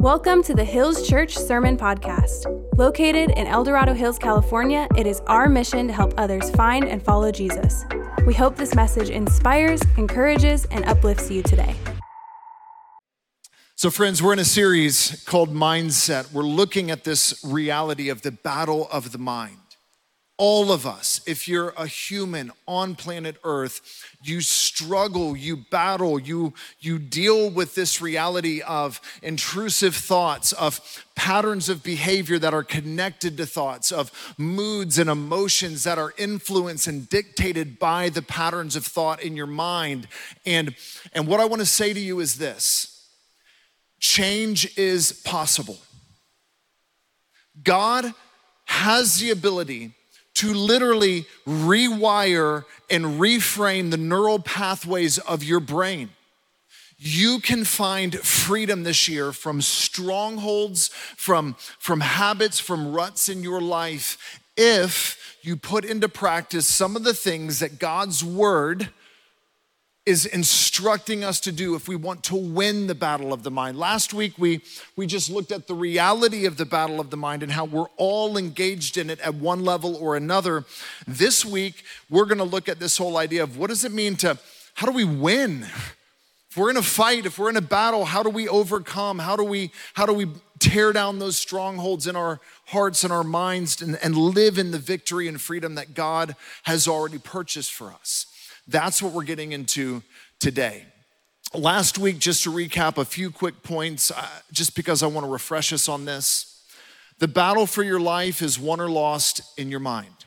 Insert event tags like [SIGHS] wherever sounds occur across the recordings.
Welcome to the Hills Church Sermon Podcast. Located in El Dorado Hills, California, it is our mission to help others find and follow Jesus. We hope this message inspires, encourages, and uplifts you today. So, friends, we're in a series called Mindset. We're looking at this reality of the battle of the mind. All of us, if you're a human on planet Earth, you struggle, you battle, you, you deal with this reality of intrusive thoughts, of patterns of behavior that are connected to thoughts, of moods and emotions that are influenced and dictated by the patterns of thought in your mind. And, and what I want to say to you is this change is possible. God has the ability to literally rewire and reframe the neural pathways of your brain. You can find freedom this year from strongholds, from, from habits, from ruts in your life if you put into practice some of the things that God's word is instructing us to do if we want to win the battle of the mind. Last week, we, we just looked at the reality of the battle of the mind and how we're all engaged in it at one level or another. This week, we're gonna look at this whole idea of what does it mean to, how do we win? If we're in a fight, if we're in a battle, how do we overcome? How do we, how do we tear down those strongholds in our hearts and our minds and, and live in the victory and freedom that God has already purchased for us? That's what we're getting into today. Last week, just to recap a few quick points, uh, just because I want to refresh us on this. The battle for your life is won or lost in your mind.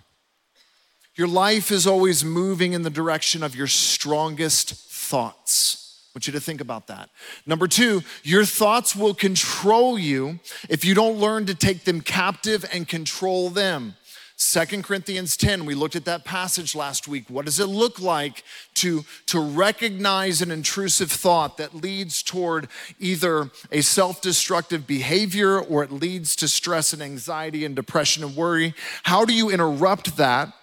Your life is always moving in the direction of your strongest thoughts. I want you to think about that. Number two, your thoughts will control you if you don't learn to take them captive and control them. Second Corinthians 10, we looked at that passage last week. What does it look like to, to recognize an intrusive thought that leads toward either a self destructive behavior or it leads to stress and anxiety and depression and worry? How do you interrupt that?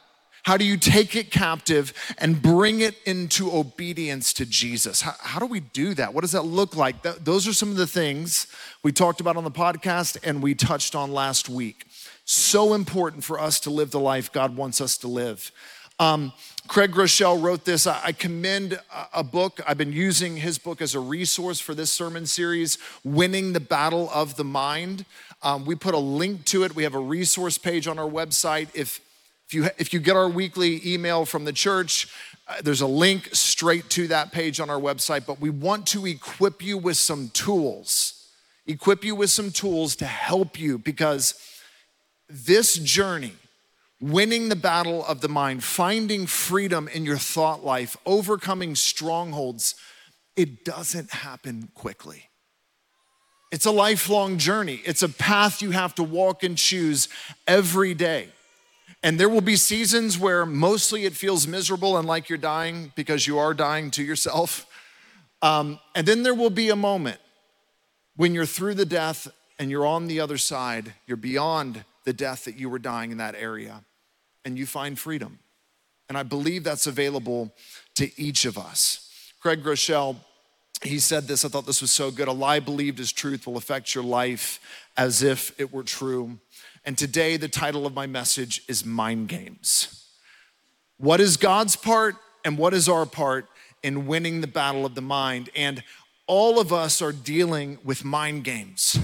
How do you take it captive and bring it into obedience to Jesus? How, how do we do that? What does that look like? Those are some of the things we talked about on the podcast and we touched on last week. So important for us to live the life God wants us to live. Um, Craig Groeschel wrote this. I commend a book. I've been using his book as a resource for this sermon series, Winning the Battle of the Mind. Um, we put a link to it. We have a resource page on our website. If, if, you, if you get our weekly email from the church, uh, there's a link straight to that page on our website. But we want to equip you with some tools, equip you with some tools to help you because this journey, winning the battle of the mind, finding freedom in your thought life, overcoming strongholds, it doesn't happen quickly. It's a lifelong journey. It's a path you have to walk and choose every day. And there will be seasons where mostly it feels miserable and like you're dying because you are dying to yourself. Um, and then there will be a moment when you're through the death and you're on the other side, you're beyond the death that you were dying in that area, and you find freedom. And I believe that's available to each of us. Craig Groeschel, he said this, I thought this was so good. A lie believed as truth will affect your life as if it were true. And today, the title of my message is Mind Games. What is God's part and what is our part in winning the battle of the mind? And all of us are dealing with mind games.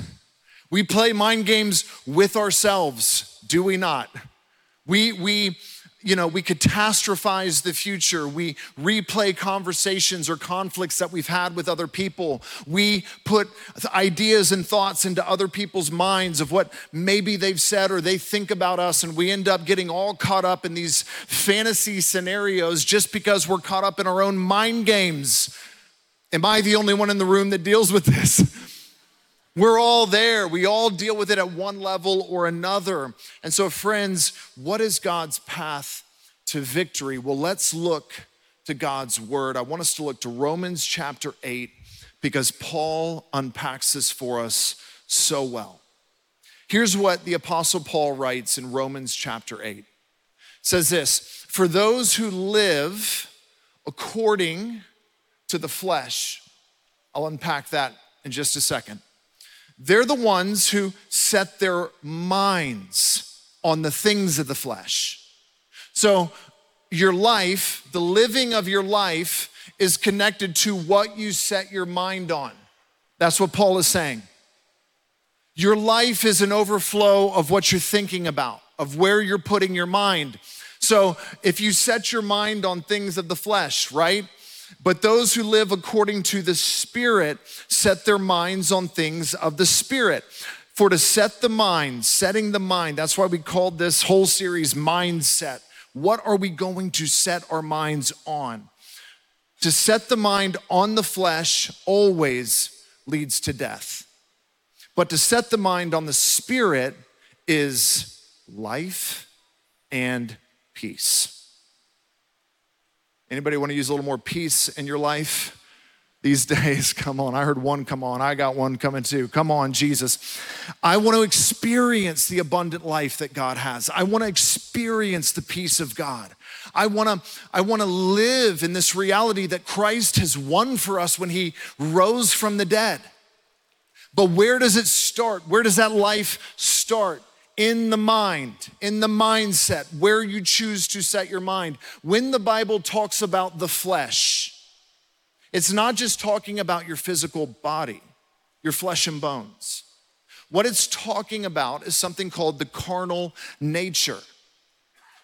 We play mind games with ourselves, do we not? We, we, you know, we catastrophize the future. We replay conversations or conflicts that we've had with other people. We put ideas and thoughts into other people's minds of what maybe they've said or they think about us, and we end up getting all caught up in these fantasy scenarios just because we're caught up in our own mind games. Am I the only one in the room that deals with this? [LAUGHS] We're all there. We all deal with it at one level or another. And so, friends, what is God's path to victory? Well, let's look to God's word. I want us to look to Romans chapter 8 because Paul unpacks this for us so well. Here's what the apostle Paul writes in Romans chapter 8. It says this, "For those who live according to the flesh." I'll unpack that in just a second they're the ones who set their minds on the things of the flesh. So, your life, the living of your life, is connected to what you set your mind on. That's what Paul is saying. Your life is an overflow of what you're thinking about, of where you're putting your mind. So, if you set your mind on things of the flesh, right? But those who live according to the Spirit set their minds on things of the Spirit. For to set the mind, setting the mind, that's why we called this whole series Mindset. What are we going to set our minds on? To set the mind on the flesh always leads to death. But to set the mind on the Spirit is life and peace. Anybody want to use a little more peace in your life these [LAUGHS] days? Come on, I heard one come on. I got one coming too. Come on, Jesus. I want to experience the abundant life that God has. I want to experience the peace of God. I want to I want to live in this reality that Christ has won for us when he rose from the dead. But where does it start? Where does that life start? In the mind, in the mindset, where you choose to set your mind. When the Bible talks about the flesh, it's not just talking about your physical body, your flesh and bones. What it's talking about is something called the carnal nature.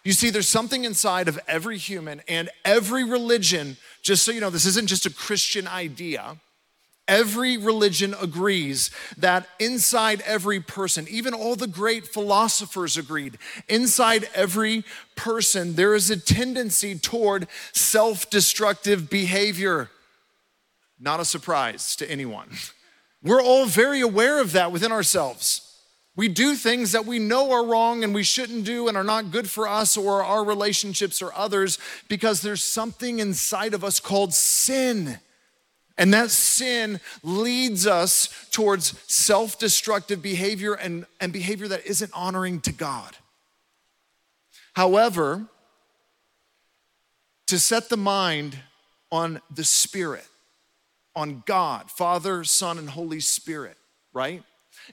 You see, there's something inside of every human and every religion, just so you know, this isn't just a Christian idea. Every religion agrees that inside every person, even all the great philosophers agreed, inside every person, there is a tendency toward self destructive behavior. Not a surprise to anyone. We're all very aware of that within ourselves. We do things that we know are wrong and we shouldn't do and are not good for us or our relationships or others because there's something inside of us called sin. And that sin leads us towards self destructive behavior and, and behavior that isn't honoring to God. However, to set the mind on the Spirit, on God, Father, Son, and Holy Spirit, right?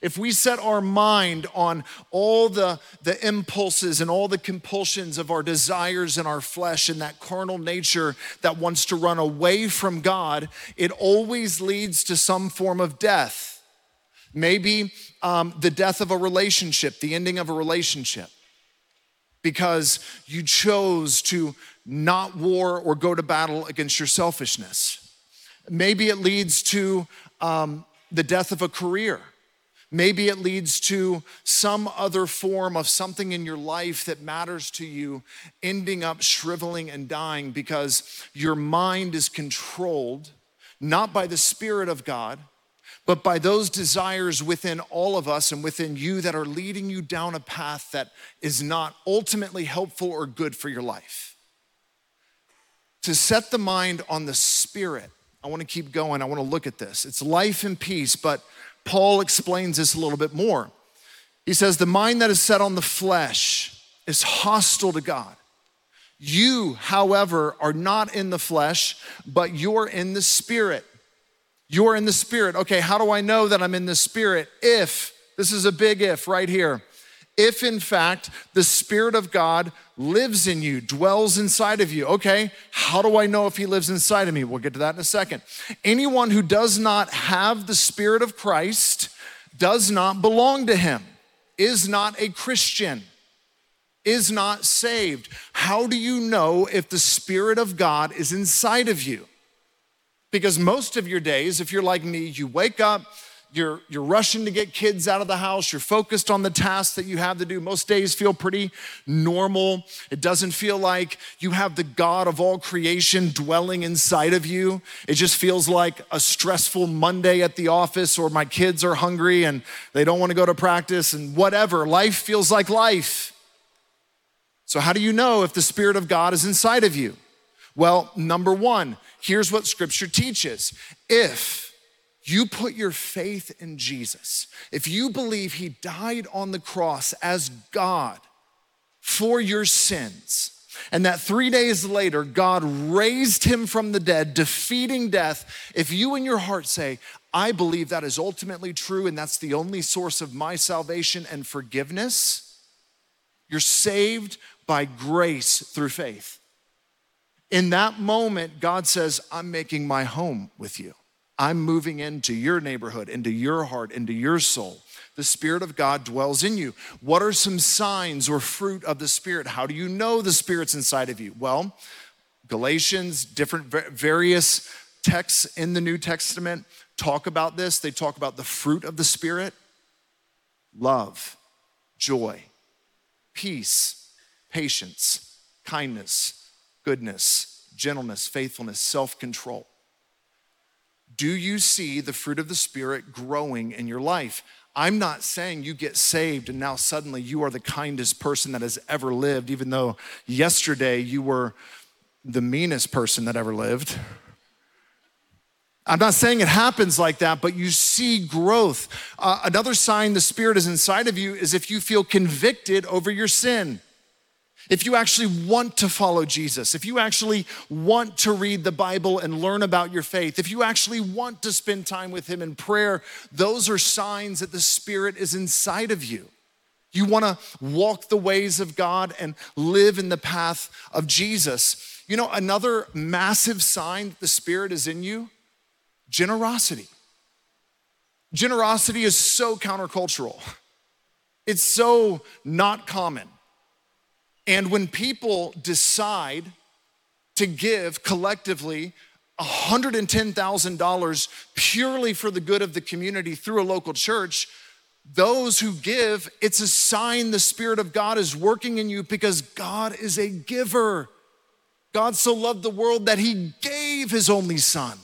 If we set our mind on all the, the impulses and all the compulsions of our desires and our flesh and that carnal nature that wants to run away from God, it always leads to some form of death. Maybe um, the death of a relationship, the ending of a relationship, because you chose to not war or go to battle against your selfishness. Maybe it leads to um, the death of a career Maybe it leads to some other form of something in your life that matters to you ending up shriveling and dying because your mind is controlled not by the Spirit of God, but by those desires within all of us and within you that are leading you down a path that is not ultimately helpful or good for your life. To set the mind on the Spirit, I want to keep going. I want to look at this. It's life and peace, but Paul explains this a little bit more. He says, The mind that is set on the flesh is hostile to God. You, however, are not in the flesh, but you're in the spirit. You're in the spirit. Okay, how do I know that I'm in the spirit? If, this is a big if right here, if in fact the Spirit of God lives in you, dwells inside of you. Okay, how do I know if He lives inside of me? We'll get to that in a second. Anyone who does not have the Spirit of Christ does not belong to Him, is not a Christian, is not saved. How do you know if the Spirit of God is inside of you? Because most of your days, if you're like me, you wake up, you're, you're rushing to get kids out of the house, you're focused on the tasks that you have to do. Most days feel pretty normal. It doesn't feel like you have the God of all creation dwelling inside of you. It just feels like a stressful Monday at the office, or my kids are hungry and they don't want to go to practice, and whatever. Life feels like life. So, how do you know if the Spirit of God is inside of you? Well, number one, here's what Scripture teaches. If you put your faith in Jesus, if you believe he died on the cross as God for your sins, and that three days later, God raised him from the dead, defeating death, if you in your heart say, I believe that is ultimately true and that's the only source of my salvation and forgiveness, you're saved by grace through faith. In that moment, God says, I'm making my home with you. I'm moving into your neighborhood, into your heart, into your soul the Spirit of God dwells in you. What are some signs or fruit of the Spirit? How do you know the Spirit's inside of you? Well, Galatians, different various texts in the New Testament talk about this. They talk about the fruit of the Spirit love, joy, peace, patience, kindness, goodness, gentleness, faithfulness, self control. Do you see the fruit of the Spirit growing in your life? I'm not saying you get saved and now suddenly you are the kindest person that has ever lived, even though yesterday you were the meanest person that ever lived. I'm not saying it happens like that, but you see growth. Uh, another sign the Spirit is inside of you is if you feel convicted over your sin if you actually want to follow Jesus, if you actually want to read the Bible and learn about your faith, if you actually want to spend time with Him in prayer, those are signs that the Spirit is inside of you. You want to walk the ways of God and live in the path of Jesus. You know, another massive sign that the Spirit is in you generosity. Generosity is so countercultural, it's so not common. And when people decide to give collectively $110,000 purely for the good of the community through a local church, those who give, it's a sign the Spirit of God is working in you because God is a giver. God so loved the world that he gave his only son.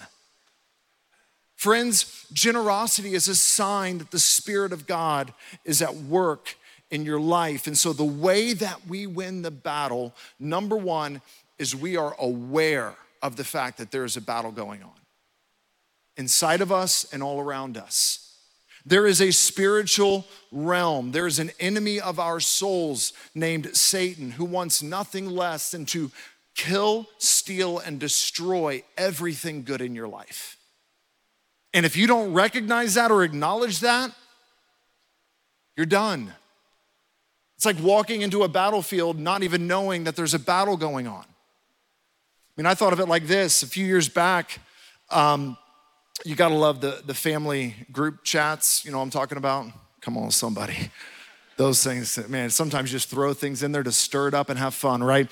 Friends, generosity is a sign that the Spirit of God is at work in your life. And so, the way that we win the battle, number one, is we are aware of the fact that there is a battle going on inside of us and all around us. There is a spiritual realm. There is an enemy of our souls named Satan who wants nothing less than to kill, steal, and destroy everything good in your life. And if you don't recognize that or acknowledge that, you're done. It's like walking into a battlefield not even knowing that there's a battle going on. I mean, I thought of it like this a few years back. Um, you gotta love the, the family group chats, you know I'm talking about? Come on, somebody. [LAUGHS] Those things, man, sometimes you just throw things in there to stir it up and have fun, right?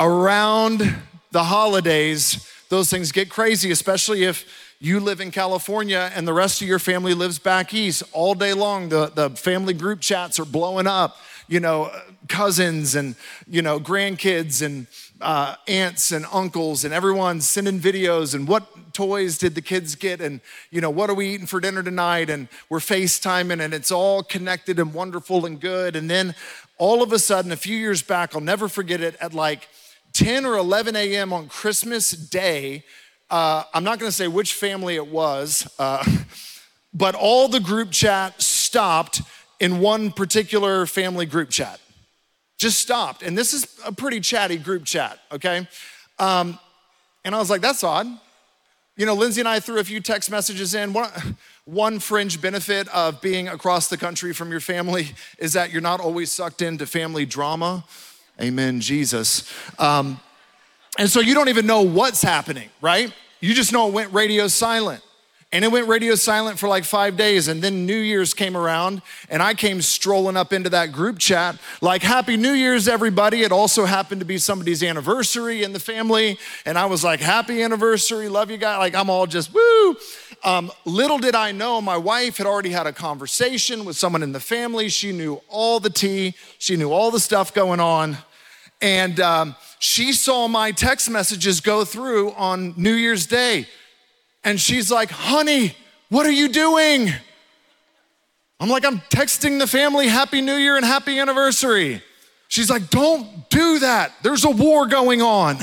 Around the holidays, those things get crazy, especially if you live in California and the rest of your family lives back east all day long. The, the family group chats are blowing up, you know, cousins and, you know, grandkids and uh, aunts and uncles and everyone sending videos and what toys did the kids get and, you know, what are we eating for dinner tonight? And we're FaceTiming and it's all connected and wonderful and good. And then all of a sudden, a few years back, I'll never forget it, at like 10 or 11 a.m. on Christmas Day, uh, I'm not gonna say which family it was, uh, [LAUGHS] but all the group chat stopped in one particular family group chat. Just stopped. And this is a pretty chatty group chat, okay? Um, and I was like, that's odd. You know, Lindsay and I threw a few text messages in. One, [LAUGHS] one fringe benefit of being across the country from your family [LAUGHS] is that you're not always sucked into family drama. Amen, Jesus. Um, and so you don't even know what's happening, right? You just know it went radio silent. And it went radio silent for like five days. And then New Year's came around, and I came strolling up into that group chat, like, Happy New Year's, everybody. It also happened to be somebody's anniversary in the family. And I was like, Happy anniversary, love you guys. Like, I'm all just, woo. Um, little did I know, my wife had already had a conversation with someone in the family. She knew all the tea, she knew all the stuff going on. And um, she saw my text messages go through on New Year's Day. And she's like, honey, what are you doing? I'm like, I'm texting the family Happy New Year and Happy Anniversary. She's like, don't do that. There's a war going on.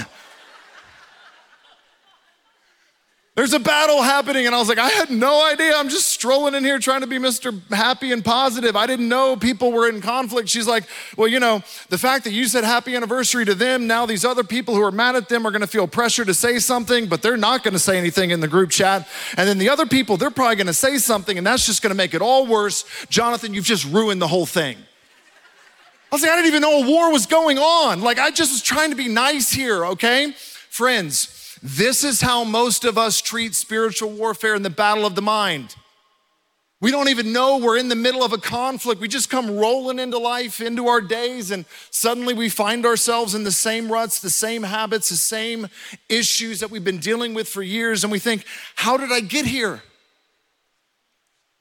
There's a battle happening. And I was like, I had no idea. I'm just strolling in here trying to be Mr. Happy and positive. I didn't know people were in conflict. She's like, Well, you know, the fact that you said happy anniversary to them, now these other people who are mad at them are going to feel pressure to say something, but they're not going to say anything in the group chat. And then the other people, they're probably going to say something, and that's just going to make it all worse. Jonathan, you've just ruined the whole thing. I was like, I didn't even know a war was going on. Like, I just was trying to be nice here, okay? Friends, this is how most of us treat spiritual warfare in the battle of the mind. We don't even know we're in the middle of a conflict. We just come rolling into life, into our days, and suddenly we find ourselves in the same ruts, the same habits, the same issues that we've been dealing with for years. And we think, how did I get here?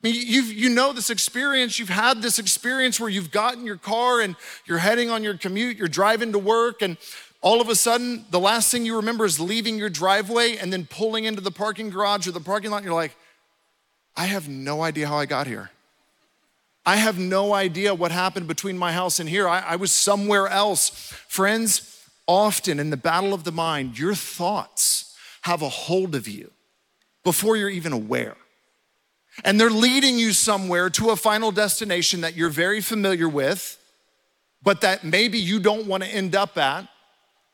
I mean, you you know this experience, you've had this experience where you've gotten your car and you're heading on your commute, you're driving to work, and all of a sudden, the last thing you remember is leaving your driveway and then pulling into the parking garage or the parking lot, and you're like, I have no idea how I got here. I have no idea what happened between my house and here. I, I was somewhere else. Friends, often in the battle of the mind, your thoughts have a hold of you before you're even aware. And they're leading you somewhere to a final destination that you're very familiar with, but that maybe you don't want to end up at.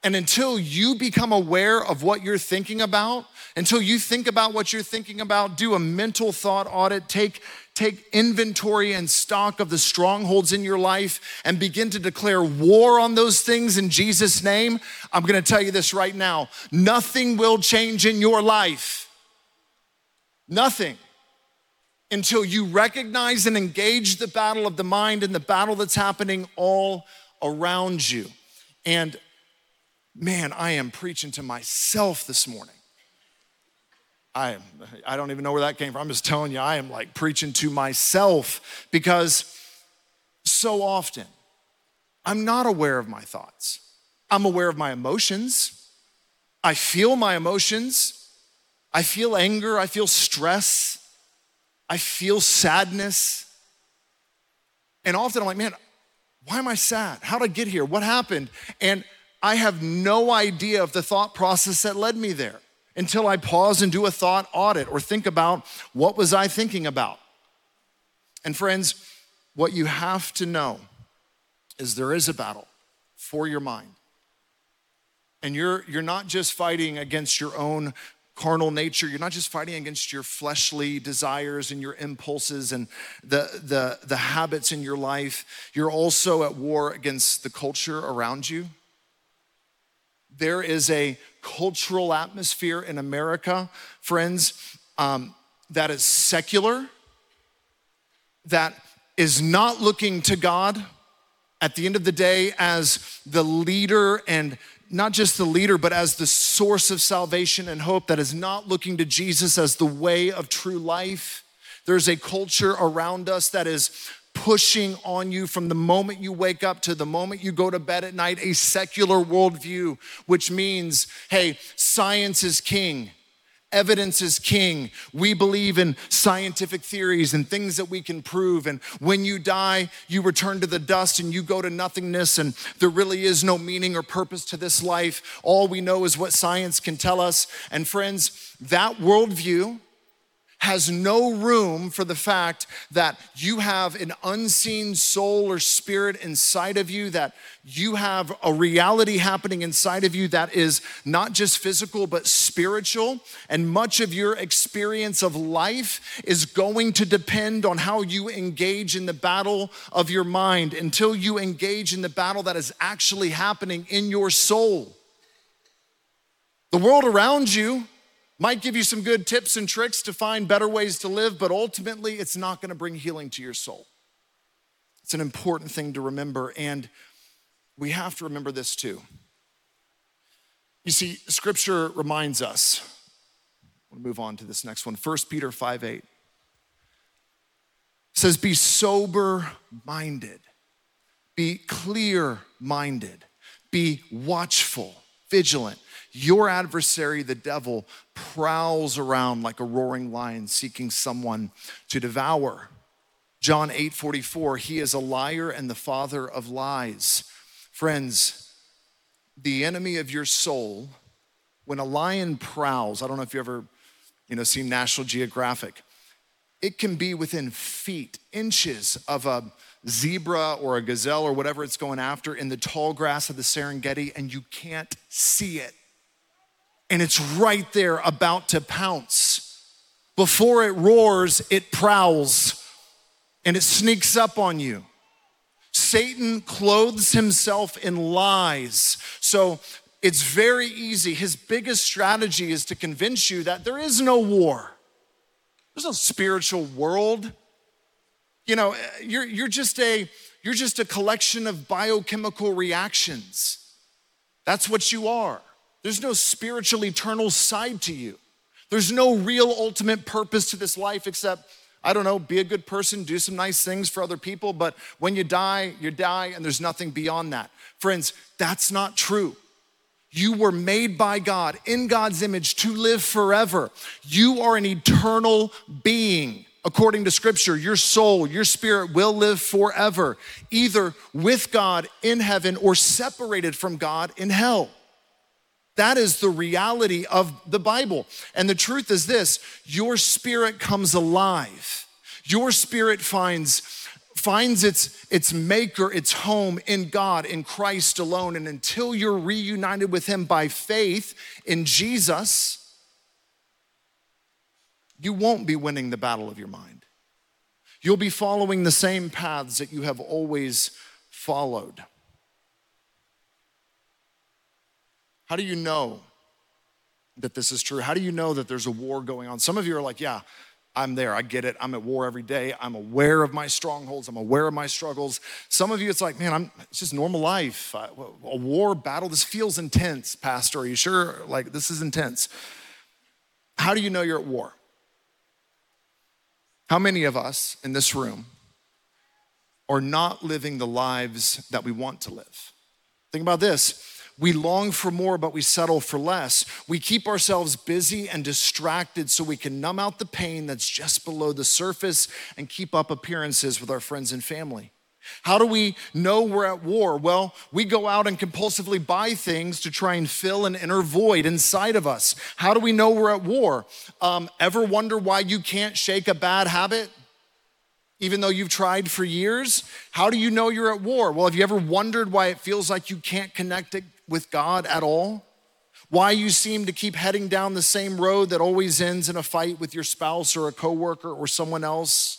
And until you become aware of what you're thinking about, until you think about what you're thinking about, do a mental thought audit, take, take inventory and stock of the strongholds in your life, and begin to declare war on those things in Jesus' name, I'm gonna tell you this right now nothing will change in your life. Nothing until you recognize and engage the battle of the mind and the battle that's happening all around you. And man, I am preaching to myself this morning. I am, I don't even know where that came from. I'm just telling you, I am like preaching to myself because so often I'm not aware of my thoughts. I'm aware of my emotions. I feel my emotions. I feel anger. I feel stress. I feel sadness. And often I'm like, man, why am I sad? How did I get here? What happened? And I have no idea of the thought process that led me there until I pause and do a thought audit or think about what was I thinking about. And friends, what you have to know is there is a battle for your mind. And you're, you're not just fighting against your own carnal nature. You're not just fighting against your fleshly desires and your impulses and the, the, the habits in your life. You're also at war against the culture around you there is a cultural atmosphere in America, friends, um, that is secular, that is not looking to God at the end of the day as the leader and not just the leader, but as the source of salvation and hope, that is not looking to Jesus as the way of true life. There's a culture around us that is pushing on you from the moment you wake up to the moment you go to bed at night a secular worldview, which means, hey, science is king. Evidence is king. We believe in scientific theories and things that we can prove. And when you die, you return to the dust and you go to nothingness, and there really is no meaning or purpose to this life. All we know is what science can tell us. And friends, that worldview has no room for the fact that you have an unseen soul or spirit inside of you, that you have a reality happening inside of you that is not just physical, but spiritual. And much of your experience of life is going to depend on how you engage in the battle of your mind until you engage in the battle that is actually happening in your soul. The world around you might give you some good tips and tricks to find better ways to live, but ultimately it's not going to bring healing to your soul. It's an important thing to remember, and we have to remember this too. You see, scripture reminds us. We'll move on to this next one. 1 Peter 5 8 says, Be sober minded, be clear minded, be watchful, vigilant. Your adversary, the devil, prowls around like a roaring lion seeking someone to devour. John 8 44, he is a liar and the father of lies. Friends, the enemy of your soul, when a lion prowls, I don't know if you ever you know, seen National Geographic. It can be within feet, inches of a zebra or a gazelle or whatever it's going after in the tall grass of the Serengeti, and you can't see it. And it's right there about to pounce. Before it roars, it prowls and it sneaks up on you. Satan clothes himself in lies. So it's very easy. His biggest strategy is to convince you that there is no war, there's no spiritual world. You know, you're, you're, just a, you're just a collection of biochemical reactions. That's what you are. There's no spiritual, eternal side to you. There's no real ultimate purpose to this life except I don't know, be a good person, do some nice things for other people, but when you die, you die, and there's nothing beyond that. Friends, that's not true. You were made by God in God's image to live forever. You are an eternal being. According to scripture, your soul, your spirit will live forever, either with God in heaven or separated from God in hell. That is the reality of the Bible. And the truth is this your spirit comes alive. Your spirit finds finds its, its maker, its home in God, in Christ alone. And until you're reunited with Him by faith in Jesus, you won't be winning the battle of your mind. You'll be following the same paths that you have always followed. How do you know that this is true? How do you know that there's a war going on? Some of you are like, yeah, I'm there. I get it. I'm at war every day. I'm aware of my strongholds. I'm aware of my struggles. Some of you, it's like, man, I'm, it's just normal life. a war battle, this feels intense, Pastor. Are you sure? Like, this is intense. How do you know you're at war? How many of us in this room are not living the lives that we want to live? Think about this we long for more, but we settle for less. We keep ourselves busy and distracted so we can numb out the pain that's just below the surface and keep up appearances with our friends and family. How do we know we're at war? Well, we go out and compulsively buy things to try and fill an inner void inside of us. How do we know we're at war? Um, ever wonder why you can't shake a bad habit? even though you've tried for years? How do you know you're at war? Well, have you ever wondered why it feels like you can't connect it with God at all? Why you seem to keep heading down the same road that always ends in a fight with your spouse or a coworker or someone else?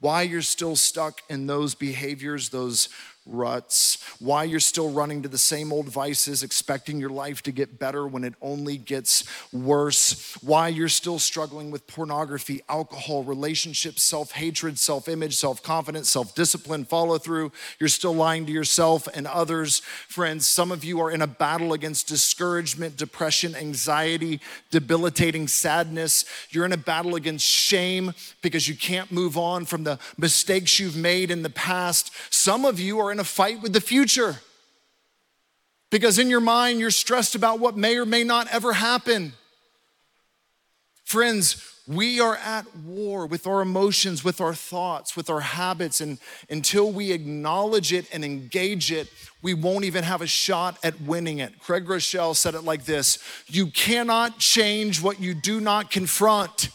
Why you're still stuck in those behaviors, those ruts, why you're still running to the same old vices, expecting your life to get better when it only gets worse, why you're still struggling with pornography, alcohol, relationships, self hatred, self image, self confidence, self discipline, follow through. You're still lying to yourself and others. Friends, some of you are in a battle against discouragement, depression, anxiety, debilitating sadness. You're in a battle against shame because you can't move on from the mistakes you've made in the past. Some of you are in a fight with the future because in your mind you're stressed about what may or may not ever happen. Friends, we are at war with our emotions, with our thoughts, with our habits, and until we acknowledge it and engage it, we won't even have a shot at winning it. Craig Groeschel said it like this You cannot change what you do not confront.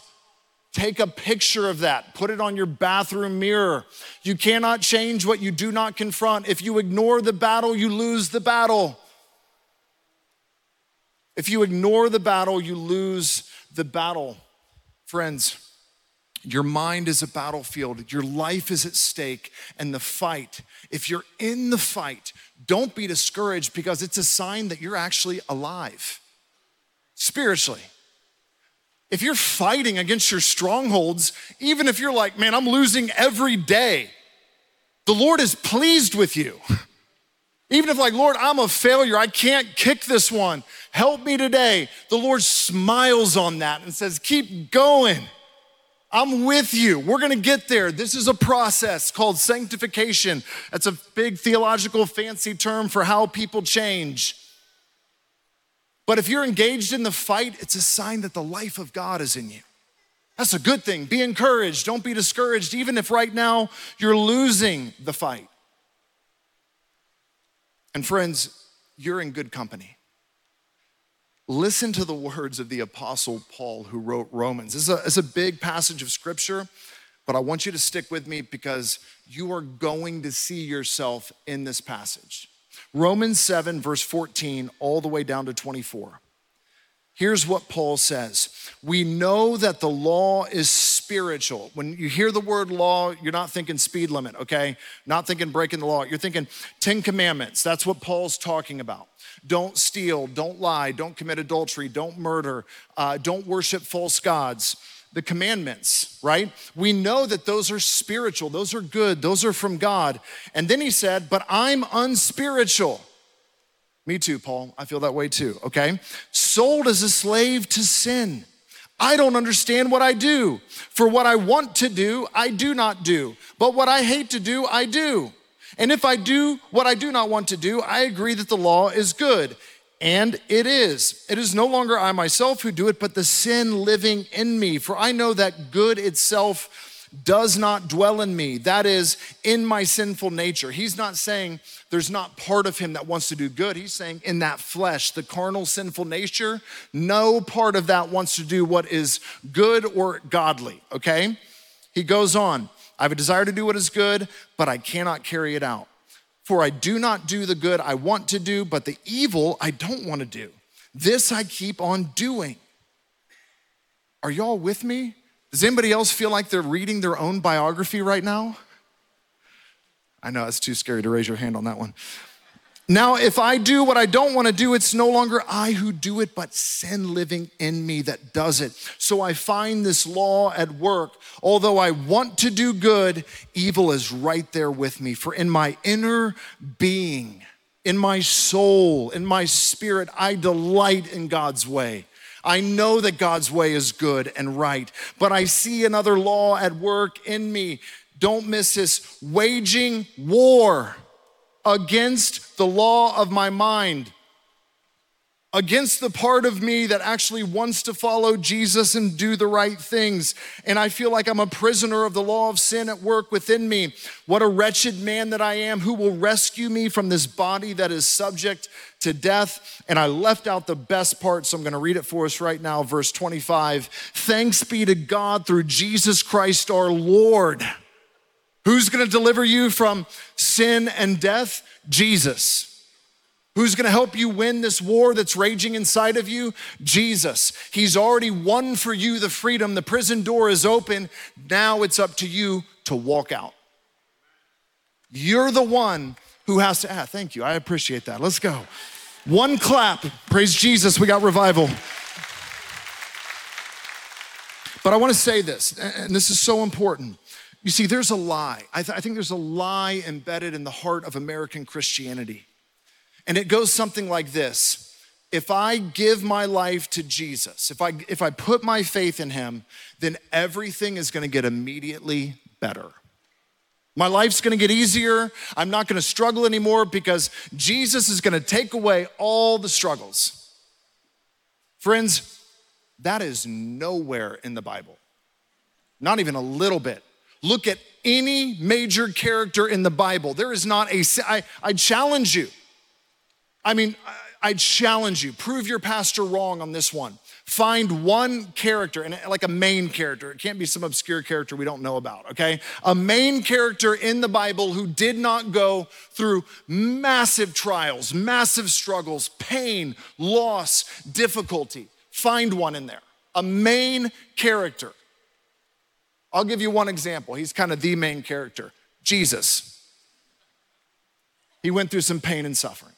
Take a picture of that, put it on your bathroom mirror. You cannot change what you do not confront. If you ignore the battle, you lose the battle. If you ignore the battle, you lose the battle. Friends, your mind is a battlefield, your life is at stake, and the fight. If you're in the fight, don't be discouraged because it's a sign that you're actually alive spiritually if you're fighting against your strongholds, even if you're like, man, I'm losing every day, the Lord is pleased with you. [LAUGHS] Even if, like, Lord, I'm a failure, I can't kick this one, help me today. The Lord smiles on that and says, keep going. I'm with you. We're gonna get there. This is a process called sanctification. That's a big theological fancy term for how people change. But if you're engaged in the fight, it's a sign that the life of God is in you. That's a good thing. Be encouraged. Don't be discouraged, even if right now you're losing the fight. And friends, you're in good company. listen to the words of the Apostle Paul who wrote Romans. A, it's a big passage of scripture, but I want you to stick with me because you are going to see yourself in this passage. Romans 7, verse 14, all the way down to 24. Here's what Paul says We know that the law is spiritual. When you hear the word law, you're not thinking speed limit, okay? Not thinking breaking the law. You're thinking 10 commandments. That's what Paul's talking about. Don't steal, don't lie, don't commit adultery, don't murder, uh, don't worship false gods. The commandments, right? We know that those are spiritual, those are good, those are from God. And then he said, But I'm unspiritual. Me too, Paul. I feel that way too, okay? Sold as a slave to sin. I don't understand what I do. For what I want to do, I do not do. But what I hate to do, I do. And if I do what I do not want to do, I agree that the law is good. And it is. It is no longer I myself who do it, but the sin living in me. For I know that good itself does not dwell in me. That is, in my sinful nature. He's not saying there's not part of him that wants to do good. He's saying in that flesh, the carnal sinful nature, no part of that wants to do what is good or godly, okay? He goes on, I have a desire to do what is good, but I cannot carry it out. For I do not do the good I want to do, but the evil I don't want to do. This I keep on doing. Are y'all with me? Does anybody else feel like they're reading their own biography right now? I know it's too scary to raise your hand on that one. Now, if I do what I don't want to do, it's no longer I who do it, but sin living in me that does it. So I find this law at work. Although I want to do good, evil is right there with me. For in my inner being, in my soul, in my spirit, I delight in God's way. I know that God's way is good and right, but I see another law at work in me. Don't miss this waging war against the law of my mind against the part of me that actually wants to follow Jesus and do the right things. And I feel like I'm a prisoner of the law of sin at work within me. What a wretched man that I am. Who will rescue me from this body that is subject to death? And I left out the best part, so I'm going to read it for us right now, verse 25. Thanks be to God through Jesus Christ our Lord. Who's going to deliver you from sin and death? Jesus. Who's gonna help you win this war that's raging inside of you? Jesus. He's already won for you the freedom. The prison door is open. Now it's up to you to walk out. You're the one who has to, ah, thank you. I appreciate that. Let's go. One clap. Praise Jesus. We got revival. But I wanna say this, and this is so important. You see, there's a lie. I, th- I think there's a lie embedded in the heart of American Christianity and it goes something like this If I give my life to Jesus, if I, if I put my faith in him, then everything is gonna get immediately better. My life's gonna get easier. I'm not gonna struggle anymore because Jesus is gonna take away all the struggles. Friends, that is nowhere in the Bible, not even a little bit. Look at any major character in the Bible. There is not a, I, I challenge you I mean, I challenge you, prove your pastor wrong on this one. Find one character, and like a main character. It can't be some obscure character we don't know about, okay? A main character in the Bible who did not go through massive trials, massive struggles, pain, loss, difficulty. Find one in there. A main character. I'll give you one example. He's kind of the main character Jesus. He went through some pain and suffering.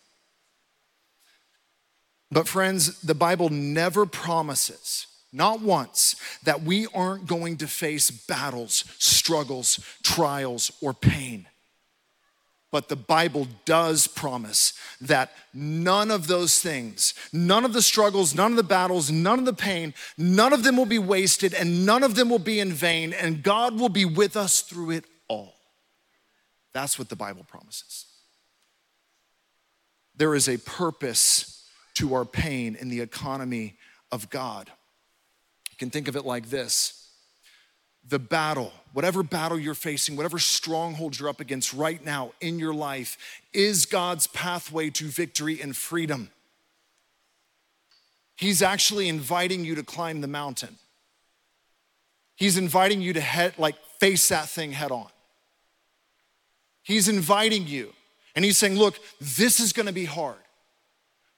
But, friends, the Bible never promises, not once, that we aren't going to face battles, struggles, trials, or pain. But the Bible does promise that none of those things, none of the struggles, none of the battles, none of the pain, none of them will be wasted and none of them will be in vain, and God will be with us through it all. That's what the Bible promises. There is a purpose to our pain in the economy of God. You can think of it like this the battle, whatever battle you're facing, whatever stronghold you're up against right now in your life, is God's pathway to victory and freedom. He's actually inviting you to climb the mountain. He's inviting you to head, like face that thing head on. He's inviting you and he's saying, Look, this is gonna be hard.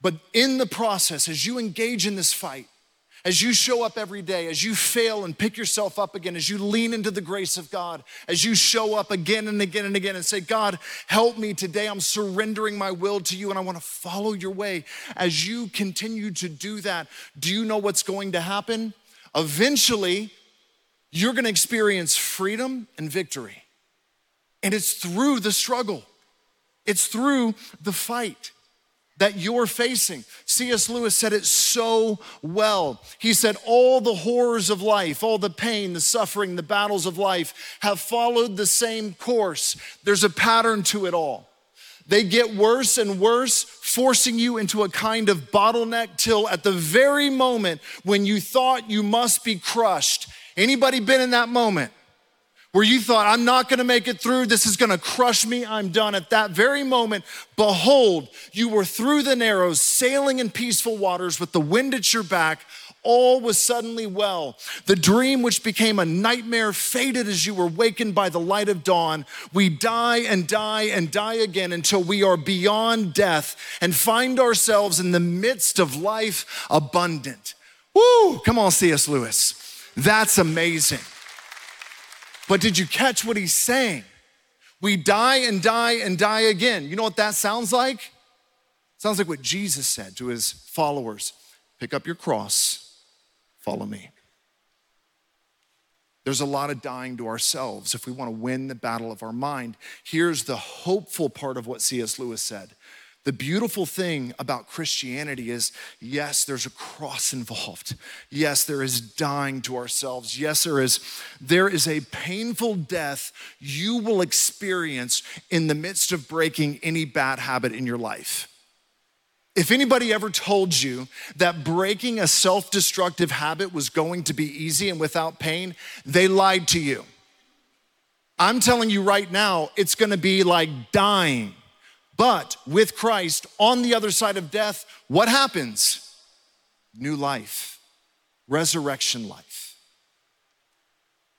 But in the process, as you engage in this fight, as you show up every day, as you fail and pick yourself up again, as you lean into the grace of God, as you show up again and again and again and say, God, help me today. I'm surrendering my will to you and I want to follow your way. As you continue to do that, do you know what's going to happen? Eventually, you're going to experience freedom and victory. And it's through the struggle, it's through the fight that you're facing. C.S. Lewis said it so well. He said, All the horrors of life, all the pain, the suffering, the battles of life have followed the same course. There's a pattern to it all. They get worse and worse, forcing you into a kind of bottleneck till at the very moment when you thought you must be crushed. Anybody been in that moment? Where you thought, I'm not gonna make it through, this is gonna crush me, I'm done. At that very moment, behold, you were through the narrows, sailing in peaceful waters with the wind at your back. All was suddenly well. The dream, which became a nightmare, faded as you were wakened by the light of dawn. We die and die and die again until we are beyond death and find ourselves in the midst of life abundant. Woo! Come on, C.S. Lewis. That's amazing. But did you catch what he's saying? We die and die and die again. You know what that sounds like? sounds like what Jesus said to his followers pick up your cross, follow me. There's a lot of dying to ourselves if we want to win the battle of our mind. Here's the hopeful part of what C.S. Lewis said the beautiful thing about Christianity is yes, there's a cross involved. Yes, there is dying to ourselves. Yes, there is there is a painful death you will experience in the midst of breaking any bad habit in your life. If anybody ever told you that breaking a self-destructive habit was going to be easy and without pain, they lied to you. I'm telling you right now, it's going to be like dying but with Christ on the other side of death, what happens? New life, resurrection life.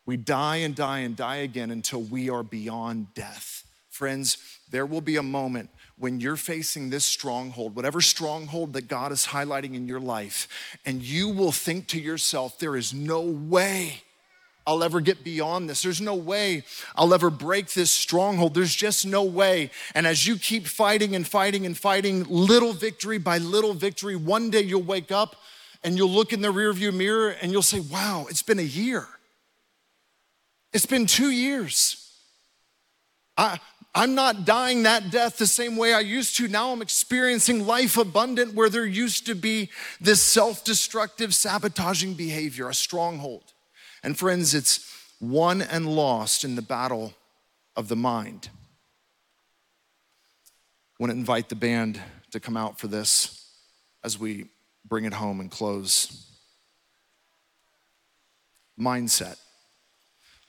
We die and die and die again until we are beyond death. Friends, there will be a moment when you're facing this stronghold, whatever stronghold that God is highlighting in your life, and you will think to yourself, there is no way I'll ever get beyond this. There's no way I'll ever break this stronghold. There's just no way. And as you keep fighting and fighting and fighting, little victory by little victory, one day you'll wake up and you'll look in the rearview mirror and you'll say, Wow, it's been a year. It's been two years. I, I'm not dying that death the same way I used to. Now I'm experiencing life abundant where there used to be this self destructive, sabotaging behavior, a stronghold. And friends, it's won and lost in the battle of the mind. I want to invite the band to come out for this as we bring it home and close. Mindset.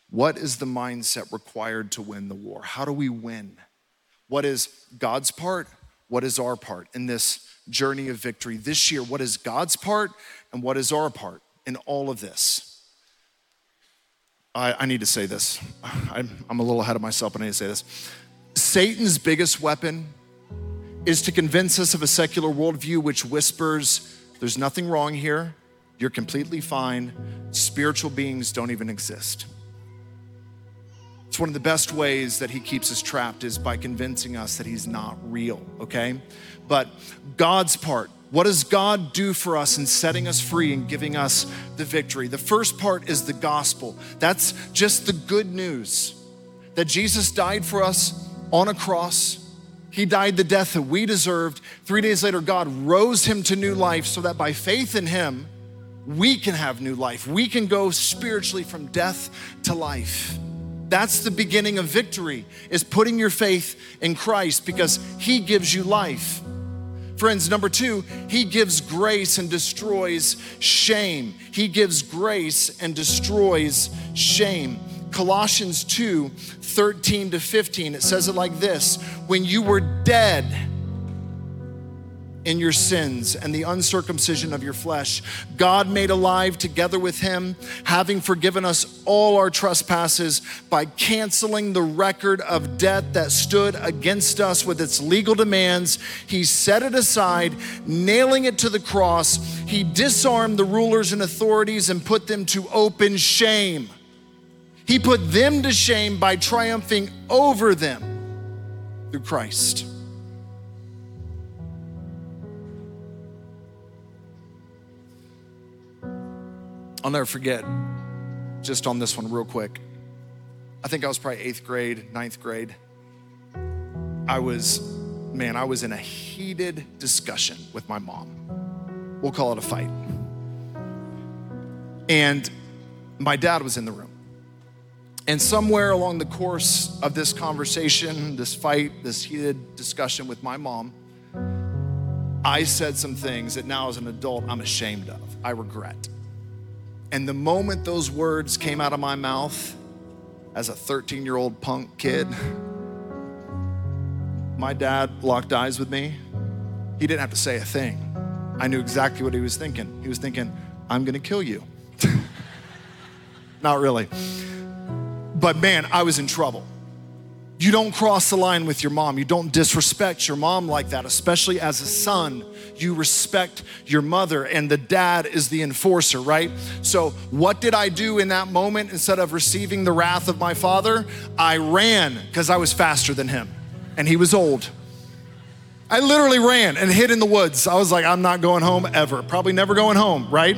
What is the mindset required to win the war? How do we win? What is God's part? What is our part in this journey of victory? This year, what is God's part and what is our part in all of this? I, I need to say this. [SIGHS] I'm, I'm a little ahead of myself, but I need to say this. Satan's biggest weapon is to convince us of a secular worldview which whispers, there's nothing wrong here, you're completely fine, spiritual beings don't even exist. It's one of the best ways that he keeps us trapped is by convincing us that he's not real, okay? But God's part, what does God do for us in setting us free and giving us the victory? The first part is the gospel. That's just the good news that Jesus died for us on a cross. He died the death that we deserved. Three days later, God rose him to new life so that by faith in him, we can have new life. We can go spiritually from death to life. That's the beginning of victory is putting your faith in Christ because he gives you life. Friends, number two, he gives grace and destroys shame. He gives grace and destroys shame. Colossians 2 13 to 15, it says it like this When you were dead in your sins and the uncircumcision of your flesh. God made alive together with him, having forgiven us all our trespasses by canceling the record of debt that stood against us with its legal demands. He set it aside, nailing it to the cross. He disarmed the rulers and authorities and put them to open shame. He put them to shame by triumphing over them through Christ. I'll never forget, just on this one, real quick. I think I was probably eighth grade, ninth grade. I was, man, I was in a heated discussion with my mom. We'll call it a fight. And my dad was in the room. And somewhere along the course of this conversation, this fight, this heated discussion with my mom, I said some things that now as an adult I'm ashamed of, I regret. And the moment those words came out of my mouth as a 13 year old punk kid, my dad locked eyes with me. He didn't have to say a thing. I knew exactly what he was thinking. He was thinking, I'm gonna kill you. [LAUGHS] Not really. But man, I was in trouble. You don't cross the line with your mom. You don't disrespect your mom like that, especially as a son. You respect your mother, and the dad is the enforcer, right? So, what did I do in that moment instead of receiving the wrath of my father? I ran because I was faster than him, and he was old. I literally ran and hid in the woods. I was like, I'm not going home ever. Probably never going home, right?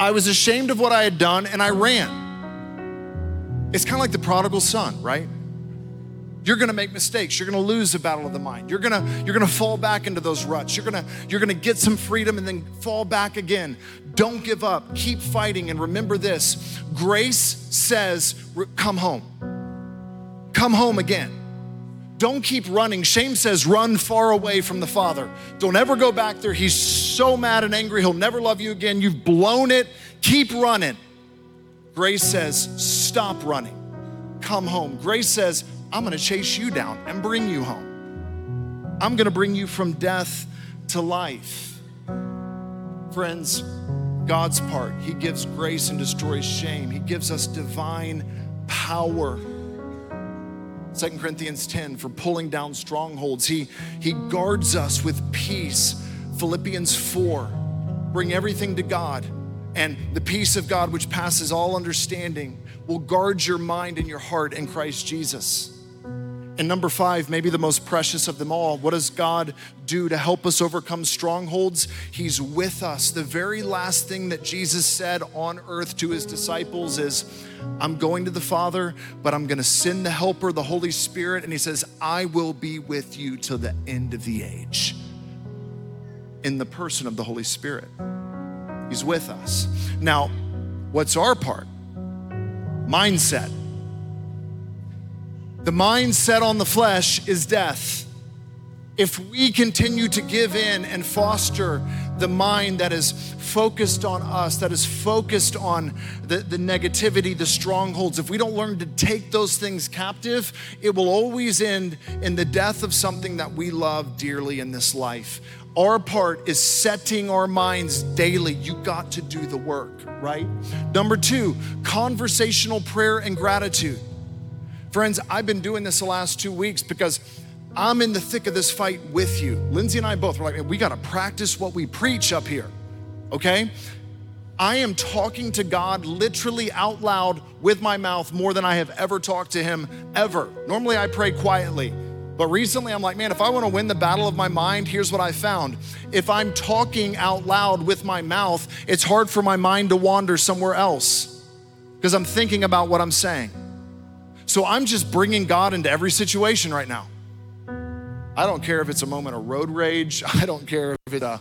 I was ashamed of what I had done, and I ran. It's kind of like the prodigal son, right? You're gonna make mistakes. You're gonna lose the battle of the mind. You're gonna, you're gonna fall back into those ruts. You're gonna, you're gonna get some freedom and then fall back again. Don't give up. Keep fighting. And remember this grace says, come home. Come home again. Don't keep running. Shame says, run far away from the Father. Don't ever go back there. He's so mad and angry, he'll never love you again. You've blown it. Keep running. Grace says, stop running. Come home. Grace says, I'm gonna chase you down and bring you home. I'm gonna bring you from death to life. Friends, God's part, He gives grace and destroys shame. He gives us divine power. 2 Corinthians 10 for pulling down strongholds. He, he guards us with peace. Philippians 4, bring everything to God. And the peace of God, which passes all understanding, will guard your mind and your heart in Christ Jesus. And number five, maybe the most precious of them all, what does God do to help us overcome strongholds? He's with us. The very last thing that Jesus said on earth to his disciples is, I'm going to the Father, but I'm going to send the Helper, the Holy Spirit. And he says, I will be with you till the end of the age in the person of the Holy Spirit. He's with us. Now, what's our part? Mindset the mind set on the flesh is death. If we continue to give in and foster the mind that is focused on us, that is focused on the, the negativity, the strongholds, if we don't learn to take those things captive, it will always end in the death of something that we love dearly in this life. Our part is setting our minds daily. You got to do the work, right? Number two, conversational prayer and gratitude. Friends, I've been doing this the last two weeks because I'm in the thick of this fight with you. Lindsay and I both were like, we got to practice what we preach up here, okay? I am talking to God literally out loud with my mouth more than I have ever talked to Him ever. Normally I pray quietly, but recently I'm like, man, if I want to win the battle of my mind, here's what I found. If I'm talking out loud with my mouth, it's hard for my mind to wander somewhere else because I'm thinking about what I'm saying. So I'm just bringing God into every situation right now. I don't care if it's a moment of road rage. [LAUGHS] I don't care if it's a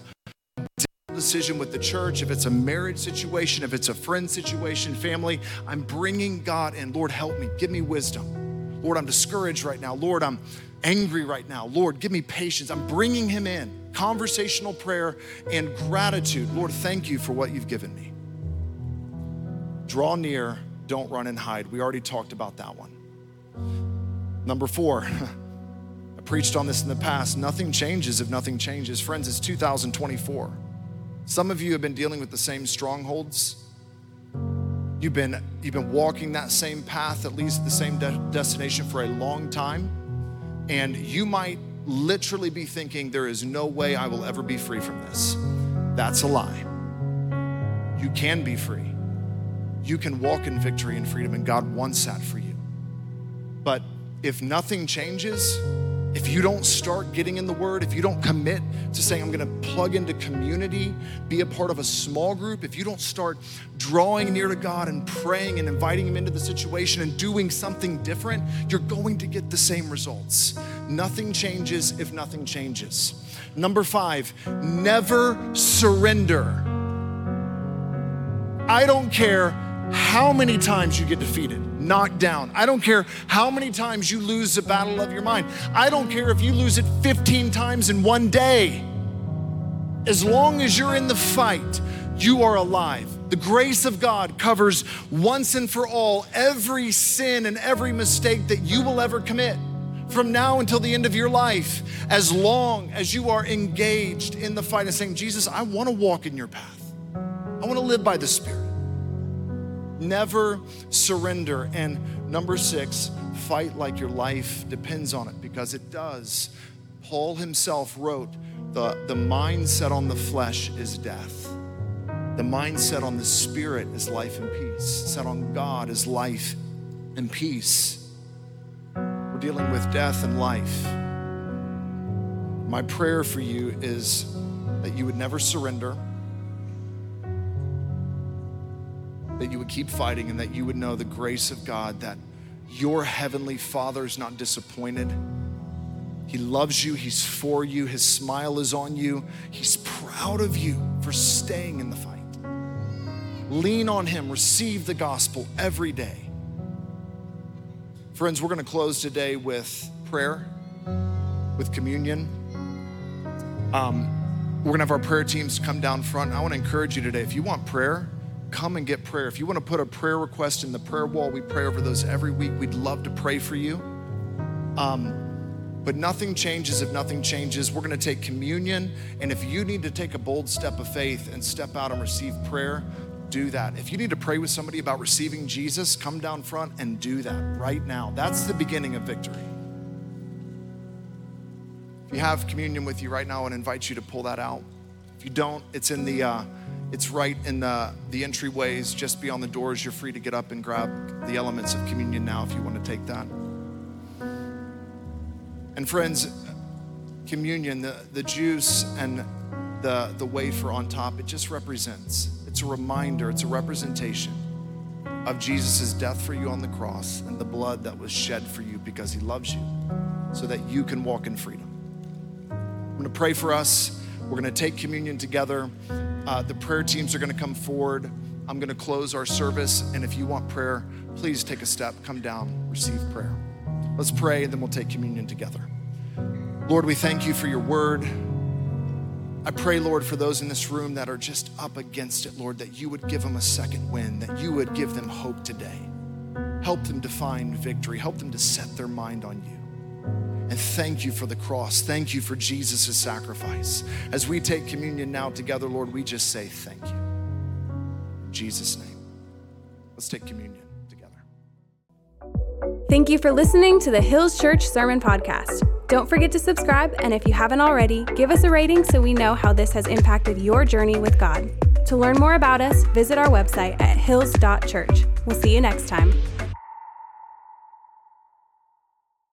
decision with the church, if it's a marriage situation, if it's a friend situation, family. I'm bringing God in. Lord, help me. Give me wisdom. Lord, I'm discouraged right now. Lord, I'm angry right now. Lord, give me patience. I'm bringing Him in. Conversational prayer and gratitude. Lord, thank you for what you've given me. Draw near, don't run and hide. We already talked about that one. Number four, [LAUGHS] I preached on this in the past. Nothing changes if nothing changes. Friends, it's 2024. Some of you have been dealing with the same strongholds. You've been, you've been walking that same path, at least the same de- destination for a long time. And you might literally be thinking, there is no way I will ever be free from this. That's a lie. You can be free. You can walk in victory and freedom, and God wants that for you. But if nothing changes, if you don't start getting in the Word, if you don't commit to saying, I'm gonna plug into community, be a part of a small group, if you don't start drawing near to God and praying and inviting Him into the situation and doing something different, you're going to get the same results. Nothing changes if nothing changes. Number five, never surrender. I don't care how many times you get defeated knocked down. I don't care how many times you lose the battle of your mind. I don't care if you lose it 15 times in one day. As long as you're in the fight, you are alive. The grace of God covers once and for all every sin and every mistake that you will ever commit from now until the end of your life, as long as you are engaged in the fight and saying, Jesus, I want to walk in your path. I want to live by the Spirit. Never surrender. And number six, fight like your life depends on it because it does. Paul himself wrote, the, the mindset on the flesh is death. The mindset on the spirit is life and peace. Set on God is life and peace. We're dealing with death and life. My prayer for you is that you would never surrender that you would keep fighting and that you would know the grace of God, that your heavenly Father is not disappointed. He loves you, He's for you, His smile is on you, He's proud of you for staying in the fight. Lean on Him, receive the gospel every day. Friends, we're going to close today with prayer, with communion. Um, we're going to have our prayer teams come down front. I want to encourage you today if you want prayer, come and get prayer. If you want to put a prayer request in the prayer wall, we pray over those every week. We'd love to pray for you. Um, but nothing changes if nothing changes. We're going to take communion. And if you need to take a bold step of faith and step out and receive prayer, do that. If you need to pray with somebody about receiving Jesus, come down front and do that right now. That's the beginning of victory. If you have communion with you right now, I invite you to pull that out. If you don't, it's in the. Uh, it's right in the, the entryways, just beyond the doors. You're free to get up and grab the elements of communion now if you want to take that. And friends, communion, the, the juice and the, the wafer on top, it just represents, it's a reminder, it's a representation of Jesus' death for you on the cross and the blood that was shed for you because he loves you so that you can walk in freedom. I'm gonna pray for us. We're gonna take communion together. Uh, the prayer teams are going to come forward. I'm going to close our service. And if you want prayer, please take a step, come down, receive prayer. Let's pray, and then we'll take communion together. Lord, we thank you for your word. I pray, Lord, for those in this room that are just up against it, Lord, that you would give them a second win, that you would give them hope today. Help them to find victory, help them to set their mind on you. And thank you for the cross. Thank you for Jesus' sacrifice. As we take communion now together, Lord, we just say thank you. In Jesus' name. Let's take communion together. Thank you for listening to the Hills Church Sermon Podcast. Don't forget to subscribe, and if you haven't already, give us a rating so we know how this has impacted your journey with God. To learn more about us, visit our website at hills.church. We'll see you next time.